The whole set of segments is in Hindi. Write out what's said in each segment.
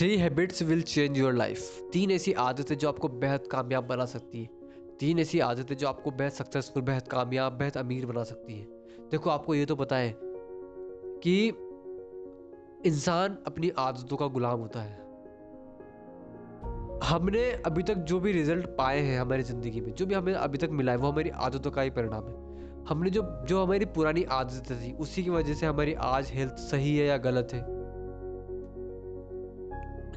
Three habits will change your life तीन ऐसी आदतें जो आपको बेहद कामयाब बना सकती है। तीन ऐसी आदतें जो आपको बेहद सक्सेसफुल बेहद कामयाब, बेहद अमीर बना सकती है। देखो, आपको ये तो पता है कि इंसान अपनी आदतों का गुलाम होता है। हमने अभी तक जो भी रिज़ल्ट पाए हैं हमारी ज़िंदगी में, जो भी हमें अभी तक मिला है, वो हमारी आदतों का ही परिणाम है। हमने जो जो हमारी पुरानी आदतें थी, उसी की वजह से हमारी आज हेल्थ सही है या गलत है।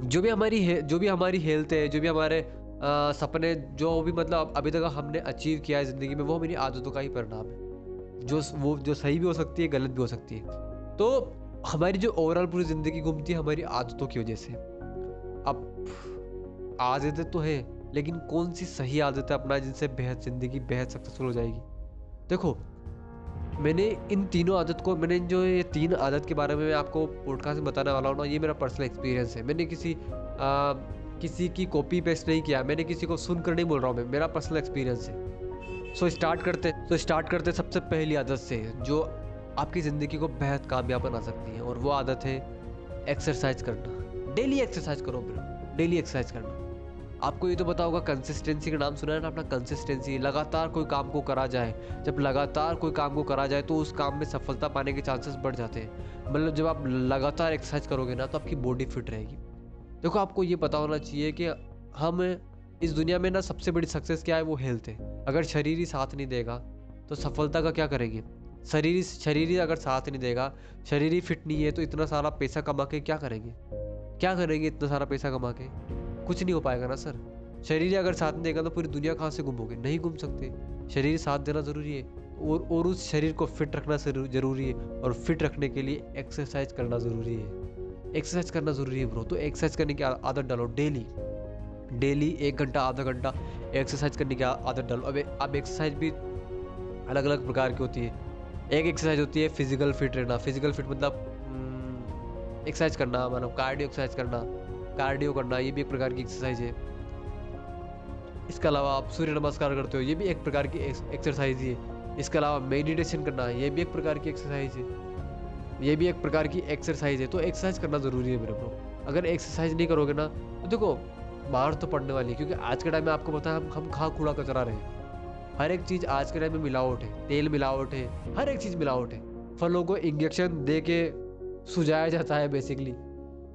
जो भी हमारी जो भी हमारी हेल्थ है जो भी हमारे आ, सपने जो भी मतलब अभी तक हमने अचीव किया है ज़िंदगी में वो मेरी आदतों का ही परिणाम है। जो वो जो सही भी हो सकती है गलत भी हो सकती है। तो हमारी जो ओवरऑल पूरी ज़िंदगी घूमती है हमारी आदतों की वजह से। अब आदतें तो हैं लेकिन कौन सी सही आदतें अपना जिनसे बेहद ज़िंदगी बेहद सक्सेसफुल हो जाएगी? देखो मैंने इन तीनों आदत को मैंने जो ये तीन आदत के बारे में मैं आपको पॉडकास्ट में बताने वाला हूँ ना ये मेरा पर्सनल एक्सपीरियंस है। मैंने किसी आ, किसी की कॉपी पेस्ट नहीं किया मैंने किसी को सुनकर नहीं बोल रहा हूँ मैं मेरा पर्सनल एक्सपीरियंस है। सो स्टार्ट करते सो स्टार्ट करते सबसे पहली आदत से जो आपकी ज़िंदगी को बेहद कामयाब बना सकती है और वो आदत है एक्सरसाइज करना। डेली एक्सरसाइज करो ब्रो डेली एक्सरसाइज करना। आपको ये तो पता होगा कंसिस्टेंसी का नाम सुना है ना अपना कंसिस्टेंसी लगातार कोई काम को करा जाए। जब लगातार कोई काम को करा जाए तो उस काम में सफलता पाने के चांसेस बढ़ जाते हैं। मतलब जब आप लगातार एक्सरसाइज करोगे ना तो आपकी बॉडी फिट रहेगी। देखो, आपको ये पता होना चाहिए कि हम इस दुनिया में ना सबसे बड़ी सक्सेस क्या है? वो हेल्थ है। अगर शरीर ही साथ नहीं देगा तो सफलता का क्या करेंगे? शरीर शरीर ही अगर साथ नहीं देगा, शरीर ही फिट नहीं है तो इतना सारा पैसा कमा के क्या करेंगे? क्या करेंगे इतना सारा पैसा कमा के? कुछ नहीं हो पाएगा ना सर। शरीर अगर साथ नहीं देगा तो पूरी दुनिया कहाँ से घूमोगे? नहीं घूम सकते। शरीर साथ देना ज़रूरी है और और उस शरीर को फिट रखना ज़रूरी है और फिट रखने के लिए एक्सरसाइज करना ज़रूरी है। एक्सरसाइज करना ज़रूरी है ब्रो तो एक्सरसाइज करने की आदत डालो डेली डेली एक घंटा आधा घंटा एक्सरसाइज करने की आदत डालो। अब अब एक्सरसाइज भी अलग अलग प्रकार की होती है। एक एक्सरसाइज होती है फ़िज़िकल फिट रहना। फ़िज़िकल फिट मतलब एक्सरसाइज हम्म, करना मतलब कार्डियो एक्सरसाइज करना। कार्डियो करना, ये भी एक प्रकार की एक्सरसाइज है। इसके अलावा आप सूर्य नमस्कार करते हो, ये भी एक प्रकार की एक्सरसाइज ही इसके अलावा मेडिटेशन करना, ये भी एक प्रकार की एक्सरसाइज है। ये भी एक प्रकार की एक्सरसाइज है तो एक्सरसाइज करना ज़रूरी है मेरे को अगर एक्सरसाइज नहीं करोगे ना तो देखो, बाहर तो पड़ने वाली है, क्योंकि आज के टाइम में आपको पता है, हम हम खा कूड़ा कचरा रहे हर एक चीज़ आज के टाइम में मिलावट है, तेल मिलावट है, हर एक चीज़ मिलावट है। फलों को इंजेक्शन दे के सुझाया जाता है बेसिकली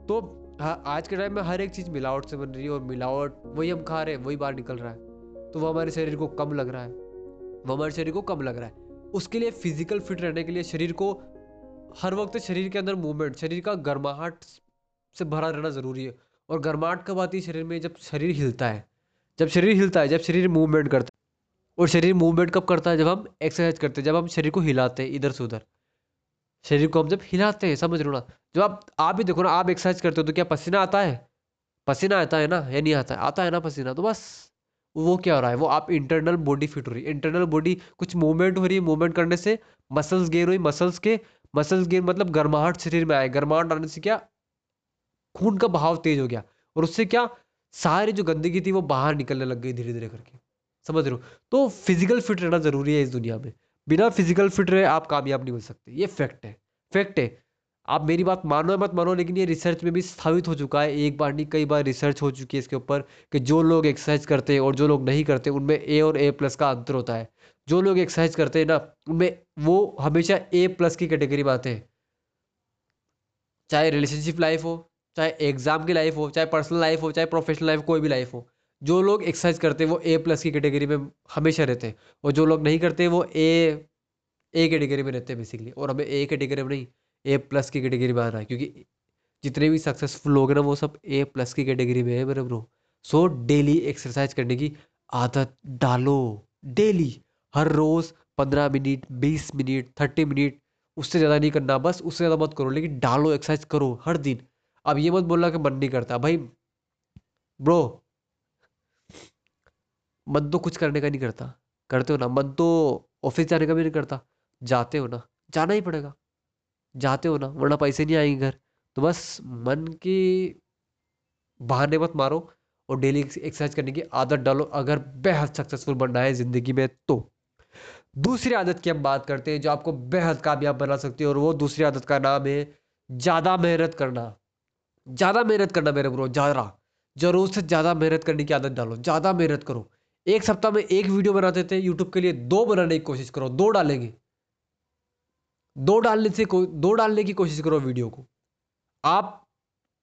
तो हाँ आज के टाइम में हर एक चीज़ मिलावट से बन रही है और मिलावट, वही हम खा रहे हैं, वही बाहर निकल रहा है। तो वो हमारे शरीर को कम लग रहा है। वो हमारे शरीर को कम लग रहा है। उसके लिए फ़िज़िकल फिट रहने के लिए शरीर को, हर वक्त शरीर के अंदर मूवमेंट शरीर का गर्माहट से भरा रहना ज़रूरी है। और गर्माहट कब आती है, शरीर में जब शरीर हिलता है, जब शरीर हिलता है, जब शरीर मूवमेंट करता है, और शरीर मूवमेंट कब करता है? जब हम एक्सरसाइज करते हैं, जब हम शरीर को हिलाते हैं इधर से उधर। शरीर को हम जब हिलाते हैं, समझ लो ना? जब आप आप भी देखो ना, आप एक्सरसाइज करते हो तो क्या पसीना आता है? पसीना आता है ना? या नहीं आता? है आता है ना पसीना? तो बस, वो क्या हो रहा है? वो आप इंटरनल बॉडी फिट हो रही है। इंटरनल बॉडी कुछ मूवमेंट हो रही है मूवमेंट करने से मसल्स गेन हुई मसल्स के मसल्स गेन मतलब गर्माहट शरीर में आए। गर्माहट आने से क्या? खून का बहाव तेज हो गया। और उससे क्या? सारी जो गंदगी थी, वो बाहर निकलने लग गई धीरे धीरे करके। समझ रहे हो? तो फ़िज़िकल फिट रहना ज़रूरी है इस दुनिया में। बिना फ़िज़िकल फिट रहे आप कामयाब नहीं हो सकते। ये फैक्ट है। फैक्ट है। आप मेरी बात मानो या मत मानो, लेकिन ये रिसर्च में भी स्थापित हो चुका है। एक बार नहीं, कई बार रिसर्च हो चुकी है इसके ऊपर कि जो लोग एक्सरसाइज करते हैं और जो लोग नहीं करते, उनमें ए और ए प्लस का अंतर होता है। जो लोग एक्सरसाइज करते हैं ना, उनमें वो हमेशा ए प्लस की कैटेगरी में आते हैं। चाहे रिलेशनशिप लाइफ हो, चाहे एग्ज़ाम की लाइफ हो, चाहे पर्सनल लाइफ हो, चाहे प्रोफेशनल लाइफ कोई भी लाइफ हो। जो लोग एक्सरसाइज करते हैं, वो ए प्लस की कैटेगरी में हमेशा रहते हैं। और जो लोग नहीं करते, वो ए ए कैटेगरी में रहते हैं बेसिकली और हमें ए कैटेगरी में नहीं ए प्लस की कैटेगरी में आना है, क्योंकि जितने भी सक्सेसफुल लोग हैं ना, वो सब ए प्लस की कैटेगरी में है मेरे ब्रो सो डेली एक्सरसाइज करने की आदत डालो। डेली हर रोज़ पंद्रह मिनट, बीस मिनट थर्टी मिनट, उससे ज़्यादा नहीं करना, बस उससे ज़्यादा मत करो, लेकिन डालो एक्सरसाइज करो हर दिन। अब ये मत बोलना कि मन नहीं करता। भाई ब्रो मन तो कुछ करने का नहीं करता। करते हो ना, मन तो ऑफ़िस जाने का भी नहीं करता। जाते हो ना, जाना ही पड़ेगा। जाते हो ना, वरना पैसे नहीं आएँगे घर। तो बस मन की बहाने मत मारो और डेली एक्सरसाइज करने की आदत डालो। अगर बेहद सक्सेसफुल बनना है ज़िंदगी में तो। दूसरी आदत की हम बात करते हैं जो आपको बेहद कामयाब बना सकती है और वो दूसरी आदत का नाम है ज़्यादा मेहनत करना। ज़्यादा मेहनत करना मेरे ब्रो ज़्यादा। ज़रूरत से ज़्यादा मेहनत करने की आदत डालो। ज़्यादा मेहनत करो। एक सप्ताह में एक वीडियो बनाते थे यूट्यूब के लिए दो बनाने की कोशिश करो दो डालेंगे। दो डालने से दो डालने की कोशिश करो वीडियो को। आप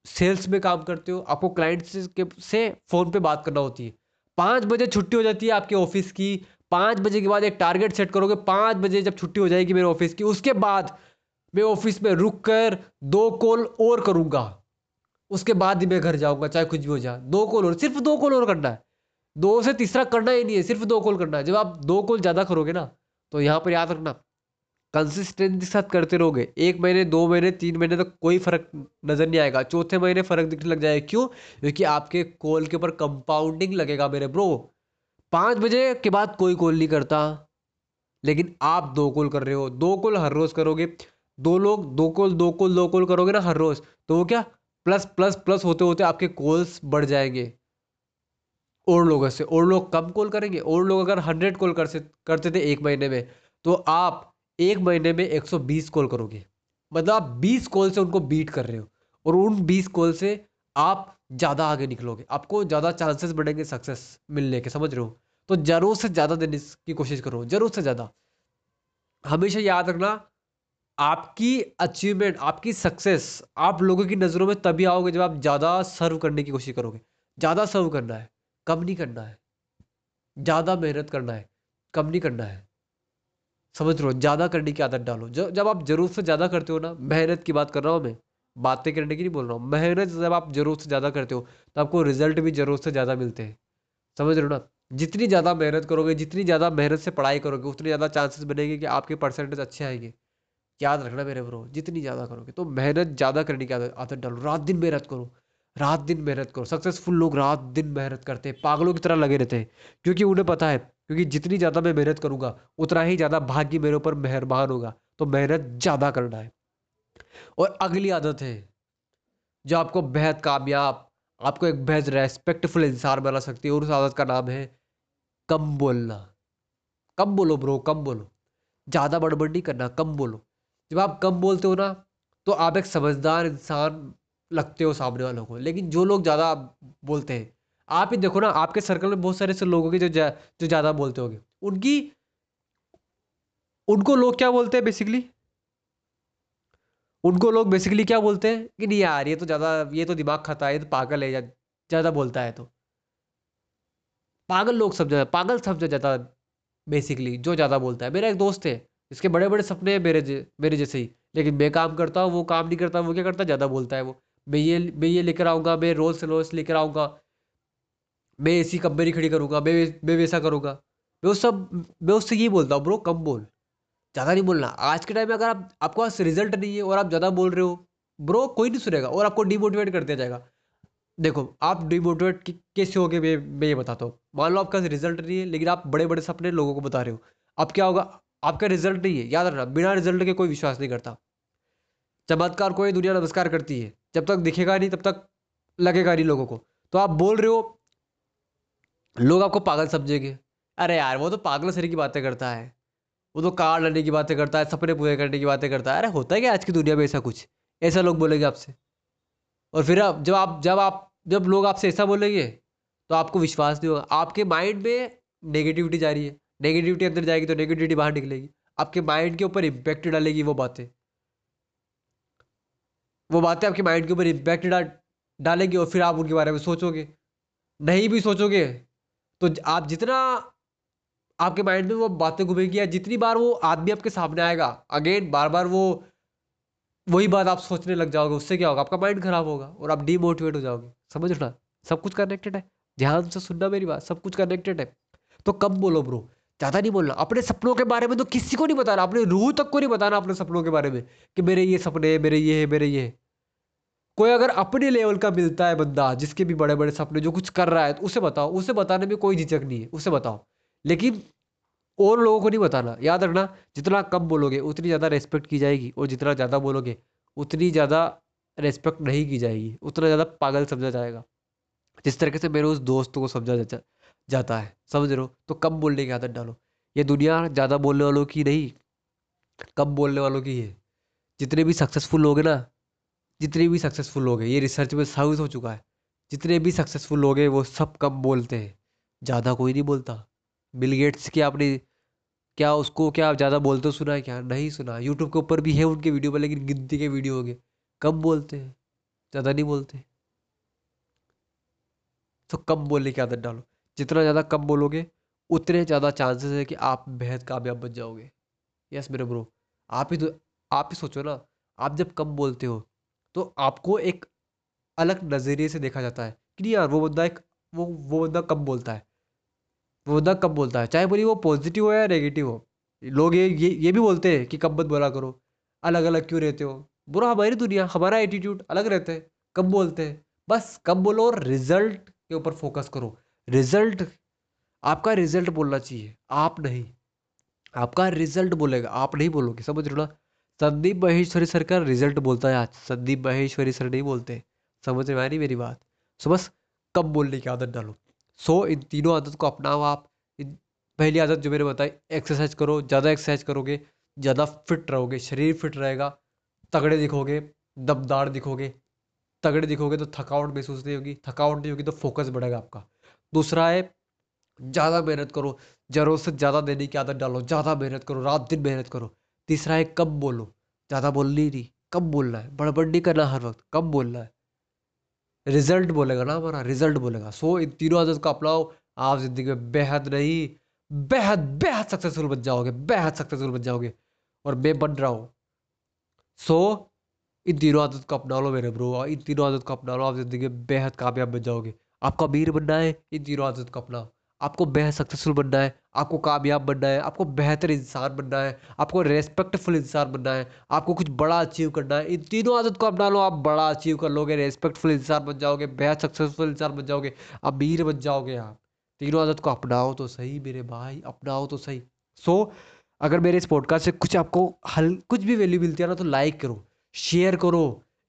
सेल्स में काम करते हो आपको क्लाइंट से, से फ़ोन पे बात करना होती है। पाँच बजे छुट्टी हो जाती है आपके ऑफ़िस की पाँच बजे के बाद एक टारगेट सेट करोगे पाँच बजे जब छुट्टी हो जाएगी मेरे ऑफ़िस की उसके बाद मैं ऑफ़िस में रुक कर दो कॉल और करूँगा। उसके बाद ही मैं घर जाऊँगा चाहे कुछ भी हो जाए दो कॉल और सिर्फ़ दो कॉल और करना है। दो से तीसरा करना ही नहीं है, सिर्फ़ दो कॉल करना है। जब आप दो कॉल ज़्यादा करोगे ना तो यहाँ पर याद रखना कंसिस्टेंसी के साथ करते रहोगे। एक महीने, दो महीने, तीन महीने तक तो कोई फ़र्क नज़र नहीं आएगा। चौथे महीने फ़र्क दिखने लग जाएगा। क्यों? क्योंकि आपके कॉल के ऊपर कंपाउंडिंग लगेगा मेरे ब्रो पाँच बजे के बाद कोई कॉल नहीं करता, लेकिन आप दो कॉल कर रहे हो। दो कॉल हर रोज़ करोगे। दो लोग, दो कॉल दो कॉल दो कॉल करोगे ना हर रोज़ तो वो क्या? प्लस प्लस प्लस होते होते आपके कॉल्स बढ़ जाएँगे। और लोगों से, और लोग कम कॉल करेंगे, और लोग अगर हंड्रेड कॉल कर करते थे एक महीने में तो आप एक महीने में 120 कॉल करोगे। मतलब आप 20 कॉल से उनको बीट कर रहे हो, और उन 20 कॉल से आप ज़्यादा आगे निकलोगे। आपको ज़्यादा चांसेस बढ़ेंगे सक्सेस मिलने के, समझ रहे हो? तो ज़रूर से ज़्यादा देने की कोशिश करो, ज़रूर से ज़्यादा। हमेशा याद रखना, आपकी अचीवमेंट, आपकी सक्सेस आप लोगों की नज़रों में तभी आओगे जब आप ज़्यादा सर्व करने की कोशिश करोगे। ज़्यादा सर्व करना है। कम नहीं करना है। ज़्यादा मेहनत करना है, कम नहीं करना है। समझ रहे हो? ज़्यादा करने की आदत डालो। जब जब आप ज़रूरत से ज़्यादा करते हो ना, मेहनत की बात कर रहा हूँ मैं, बातें करने की नहीं बोल रहा हूँ। मेहनत जब आप ज़रूरत से ज़्यादा करते हो तो आपको रिज़ल्ट भी ज़रूरत से ज़्यादा मिलते हैं। समझ हो ना? जितनी ज़्यादा मेहनत करोगे, जितनी ज़्यादा मेहनत से पढ़ाई करोगे, उतनी ज़्यादा चांसेस बनेंगे कि आपके परसेंटेज अच्छे आएँगे। याद रखना मेरे ब्रो जितनी ज़्यादा करोगे। तो मेहनत ज़्यादा करने की आदत डालो। रात दिन मेहनत करो। रात दिन मेहनत करो। सक्सेसफुल लोग रात दिन मेहनत करते हैं। पागलों की तरह लगे रहते हैं। क्योंकि उन्हें पता है, क्योंकि जितनी ज़्यादा मैं मेहनत करूँगा, उतना ही ज़्यादा भाग्य मेरे ऊपर मेहरबान होगा। तो मेहनत ज़्यादा करना है। और अगली आदत है, जो आपको बेहद कामयाब, आपको एक बेहद रेस्पेक्टफुल इंसान बना सकती है, और उस आदत का नाम है, कम बोलना। कम बोलो ब्रो कम बोलो। ज़्यादा बड़बड़ नहीं करना, कम बोलो। जब आप कम बोलते हो ना तो आप एक समझदार इंसान लगते हो सामने वालों को। लेकिन जो लोग ज़्यादा बोलते हैं आप ही देखो ना आपके सर्कल में बहुत सारे ऐसे लोग होंगे जो जा, जो ज़्यादा बोलते होंगे। उनकी उनको लोग क्या बोलते हैं बेसिकली उनको लोग बेसिकली क्या बोलते हैं? कि नहीं यार ये तो ज़्यादा ये तो दिमाग खाता है ये तो पागल है ज़्यादा बोलता है तो। पागल लोग ज़्यादा पागल सब ज़्यादा बेसिकली जो ज़्यादा बोलता है। मेरा एक दोस्त है इसके बड़े बड़े सपने हैं मेरे मेरे जैसे ही। लेकिन मैं काम करता हूँ वो काम नहीं करता वो क्या करता ज़्यादा बोलता है वो। मैं ये मैं ये लेकर आऊँगा, मैं रोल्स रोल्स लेकर आऊँगा, मैं ऐसी कंपनी खड़ी करूँगा, मैं मैं वैसा करूँगा। मैं उस सब, मैं उससे यही बोलता हूँ, ब्रो, कम बोल। ज़्यादा नहीं बोलना। आज के टाइम में अगर आप, आपके पास रिज़ल्ट नहीं है और आप ज़्यादा बोल रहे हो, ब्रो, कोई नहीं सुनेगा और आपको डिमोटिवेट कर दिया जाएगा। देखो, आप डिमोटिवेट कैसे हो मैं मैं ये बताता हूँ। मान लो आपका रिज़ल्ट नहीं है, लेकिन आप बड़े बड़े सपने लोगों को बता रहे हो। अब क्या होगा? आपका रिज़ल्ट नहीं है। याद रखना, बिना रिज़ल्ट के कोई विश्वास नहीं करता। चमत्कार को ये दुनिया नमस्कार करती है। जब तक दिखेगा नहीं, तब तक लगेगा नहीं लोगों को। तो आप बोल रहे हो, लोग आपको पागल समझेंगे। अरे यार, वो तो पागल सरी की बातें करता है। वो तो कार लड़ने की बातें करता है, सपने पूरे करने की बातें करता है। अरे होता है क्या आज की दुनिया में ऐसा कुछ? ऐसा लोग बोलेंगे आपसे। और फिर आप, जब आप जब आप, जब लोग आपसे ऐसा बोलेंगे तो आपको विश्वास नहीं होगा। आपके माइंड में नेगेटिविटी जा रही है। नेगेटिविटी अंदर जाएगी तो नेगेटिविटी बाहर निकलेगी। आपके माइंड के ऊपर इम्पैक्ट डालेगी वो बातें। वो बातें आपके माइंड के ऊपर इम्पैक्ट डा, डालेंगे और फिर आप उनके बारे में सोचोगे। नहीं भी सोचोगे तो आप जितना आपके माइंड में वो बातें घूमेंगी या जितनी बार वो आदमी आपके सामने आएगा अगेन बार बार वो वही बात आप सोचने लग जाओगे उससे क्या होगा? आपका माइंड खराब होगा और आप डीमोटिवेट हो जाओगे। समझ ना? सब कुछ कनेक्टेड है। ध्यान से सुनना मेरी बात सब कुछ कनेक्टेड है। तो कब बोलो ब्रो ज़्यादा नहीं बोलना। अपने सपनों के बारे में तो किसी को नहीं बताना। अपने रूह तक को नहीं बताना अपने सपनों के बारे में कि मेरे ये सपने है मेरे ये है, मेरे ये है। कोई अगर अपने लेवल का मिलता है बंदा, जिसके भी बड़े बड़े सपने, जो कुछ कर रहा है तो उसे बताओ। उसे बताने में कोई झिझक नहीं है। उसे बताओ। लेकिन और लोगों को नहीं बताना। याद रखना, जितना कम बोलोगे, उतनी ज़्यादा रेस्पेक्ट की जाएगी और जितना ज़्यादा बोलोगे, उतनी ज़्यादा रेस्पेक्ट नहीं की जाएगी। उतना ज़्यादा पागल समझा जाएगा। जिस तरीके से मेरे उस दोस्त को समझा जाता है, समझ रहे हो? तो कम बोलने की आदत डालो। ये दुनिया ज़्यादा बोलने वालों की नहीं, कम बोलने वालों की है। जितने भी सक्सेसफुल लोग हैं ना, जितने भी सक्सेसफुल लोग हैं, ये रिसर्च में साबित हो चुका है, जितने भी सक्सेसफुल लोग हैं, वो सब कम बोलते हैं। ज़्यादा कोई नहीं बोलता। बिल गेट्स की आपने क्या उसको क्या आप ज़्यादा बोलते हो सुना है क्या? नहीं सुना। यूट्यूब के ऊपर भी है उनके वीडियो, पर लेकिन गिनती के वीडियो होंगे। कम बोलते हैं, ज़्यादा नहीं बोलते। तो कम बोलने की आदत डालो। जितना ज़्यादा कम बोलोगे, उतने ज़्यादा चांसेस है कि आप बेहद कामयाब बन जाओगे। यस मेरे ब्रो आप ही तो आप ही सोचो ना, आप जब कम बोलते हो तो आपको एक अलग नज़रिए से देखा जाता है कि नहीं यार, वो बंदा एक, वो वो बंदा कम बोलता है। वो बंदा कम बोलता है, चाहे बोली वो पॉजिटिव हो या नेगेटिव हो। लोग ये ये ये भी बोलते हैं कि कम मत बोला करो। अलग अलग क्यों रहते हो? बुरा हमारी दुनिया, हमारा एटीट्यूड अलग रहते हैं। कम बोलते हैं। बस कम बोलो और रिज़ल्ट के ऊपर फोकस करो। रिज़ल्ट, आपका रिज़ल्ट बोलना चाहिए। आप नहीं। आपका रिज़ल्ट बोलेगा। आप नहीं बोलोगे। समझ रहे हो ना? संदीप महेश्वरी सर का रिज़ल्ट बोलता है आज। संदीप महेश्वरी सर नहीं बोलते। समझ में रही मेरी बात? सो बस कम बोलने की आदत डालो। सो इन तीनों आदत को अपनाओ आप। पहली आदत जो मैंने बताई एक्सरसाइज करो। ज़्यादा एक्सरसाइज करोगे, ज़्यादा फिट रहोगे। शरीर फिट रहेगा। तगड़े दिखोगे, दमदार दिखोगे। तगड़े दिखोगे तो थकावट महसूस नहीं होगी। थकावट नहीं होगी तो फोकस बढ़ेगा आपका। दूसरा है, ज़्यादा मेहनत करो ज़रूरत से ज़्यादा देने की आदत डालो, ज़्यादा मेहनत करो, रात दिन मेहनत करो। तीसरा है, कम बोलो, ज़्यादा बोलनी नहीं, कम बोलना है, बड़बड़ नहीं करना हर वक्त, कम बोलना है। रिज़ल्ट बोलेगा ना हमारा, रिज़ल्ट बोलेगा। सो, इन तीनों आदत को अपनाओ, आप ज़िंदगी में बेहद नहीं, बेहद बेहद सक्सेसफुल बन जाओगे, बेहद सक्सेसफुल बन जाओगे। और मैं बन रहा हूँ। सो, इन तीनों आदत को अपना लो मेरे ब्रो इन तीनों आदत को अपना लो, आप ज़िंदगी में बेहद कामयाब बन जाओगे। आपको अमीर बनना है इन तीनों आदत को अपनाओ आपको बेहद सक्सेसफुल बनना है आपको कामयाब बनना है आपको बेहतर इंसान बनना है आपको रेस्पेक्टफुल इंसान बनना है आपको कुछ बड़ा अचीव करना है। इन तीनों आदत को अपना लो आप बड़ा अचीव कर लोगे रेस्पेक्टफुल इंसान बन जाओगे बेहद सक्सेसफुल इंसान बन जाओगे अमीर बन जाओगे आप। तीनों आदत को अपनाओ तो सही मेरे भाई अपनाओ तो सही। सो so, अगर मेरे इस पॉडकास्ट से कुछ आपको हल कुछ भी वैल्यू मिलती है ना तो लाइक करो शेयर करो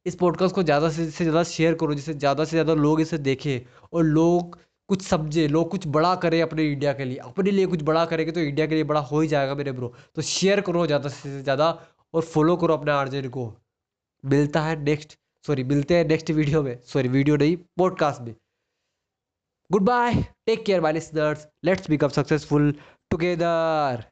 इस पॉडकास्ट को ज़्यादा से ज़्यादा शेयर करो, जिससे ज़्यादा से ज़्यादा लोग इसे देखें और लोग कुछ समझे, लोग कुछ बड़ा करें अपने इंडिया के लिए। अपने लिए कुछ बड़ा करेंगे तो इंडिया के लिए बड़ा हो ही जाएगा मेरे ब्रो तो शेयर करो ज़्यादा से ज़्यादा और फॉलो करो अपने आर्जन को। मिलता है नेक्स्ट सॉरी मिलते हैं नेक्स्ट वीडियो में। सॉरी वीडियो नहीं पॉडकास्ट में। Goodbye take care my listeners let's become successful together